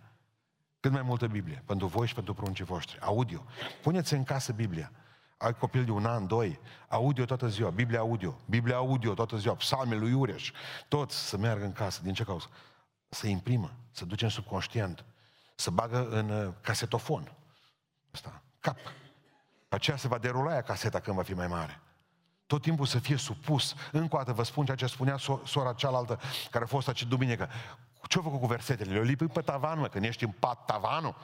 Cât mai multă Biblie. Pentru voi și pentru pruncii voștri. Audio. Puneți în casă Biblia ai copil de un an, doi, audio toată ziua, Biblia audio, Biblia audio toată ziua, psalme lui Iureș, toți să meargă în casă. Din ce cauză? Să imprimă, să duce în subconștient, să bagă în uh, casetofon. Asta, cap. Aceea se va derula aia caseta când va fi mai mare. Tot timpul să fie supus. Încă o dată vă spun ceea ce spunea so- sora cealaltă, care a fost aici duminică. Ce-a făcut cu versetele? Le-a lipit pe tavan, mă, când ești în pat tavanul.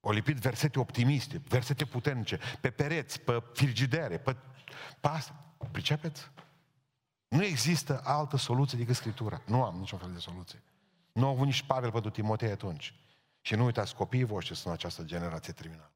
O lipit versete optimiste, versete puternice, pe pereți, pe frigidere, pe pas. Pricepeți? Nu există altă soluție decât Scriptura. Nu am niciun fel de soluție. Nu au avut nici Pavel pentru Timotei atunci. Și nu uitați, copiii voștri sunt această generație terminală.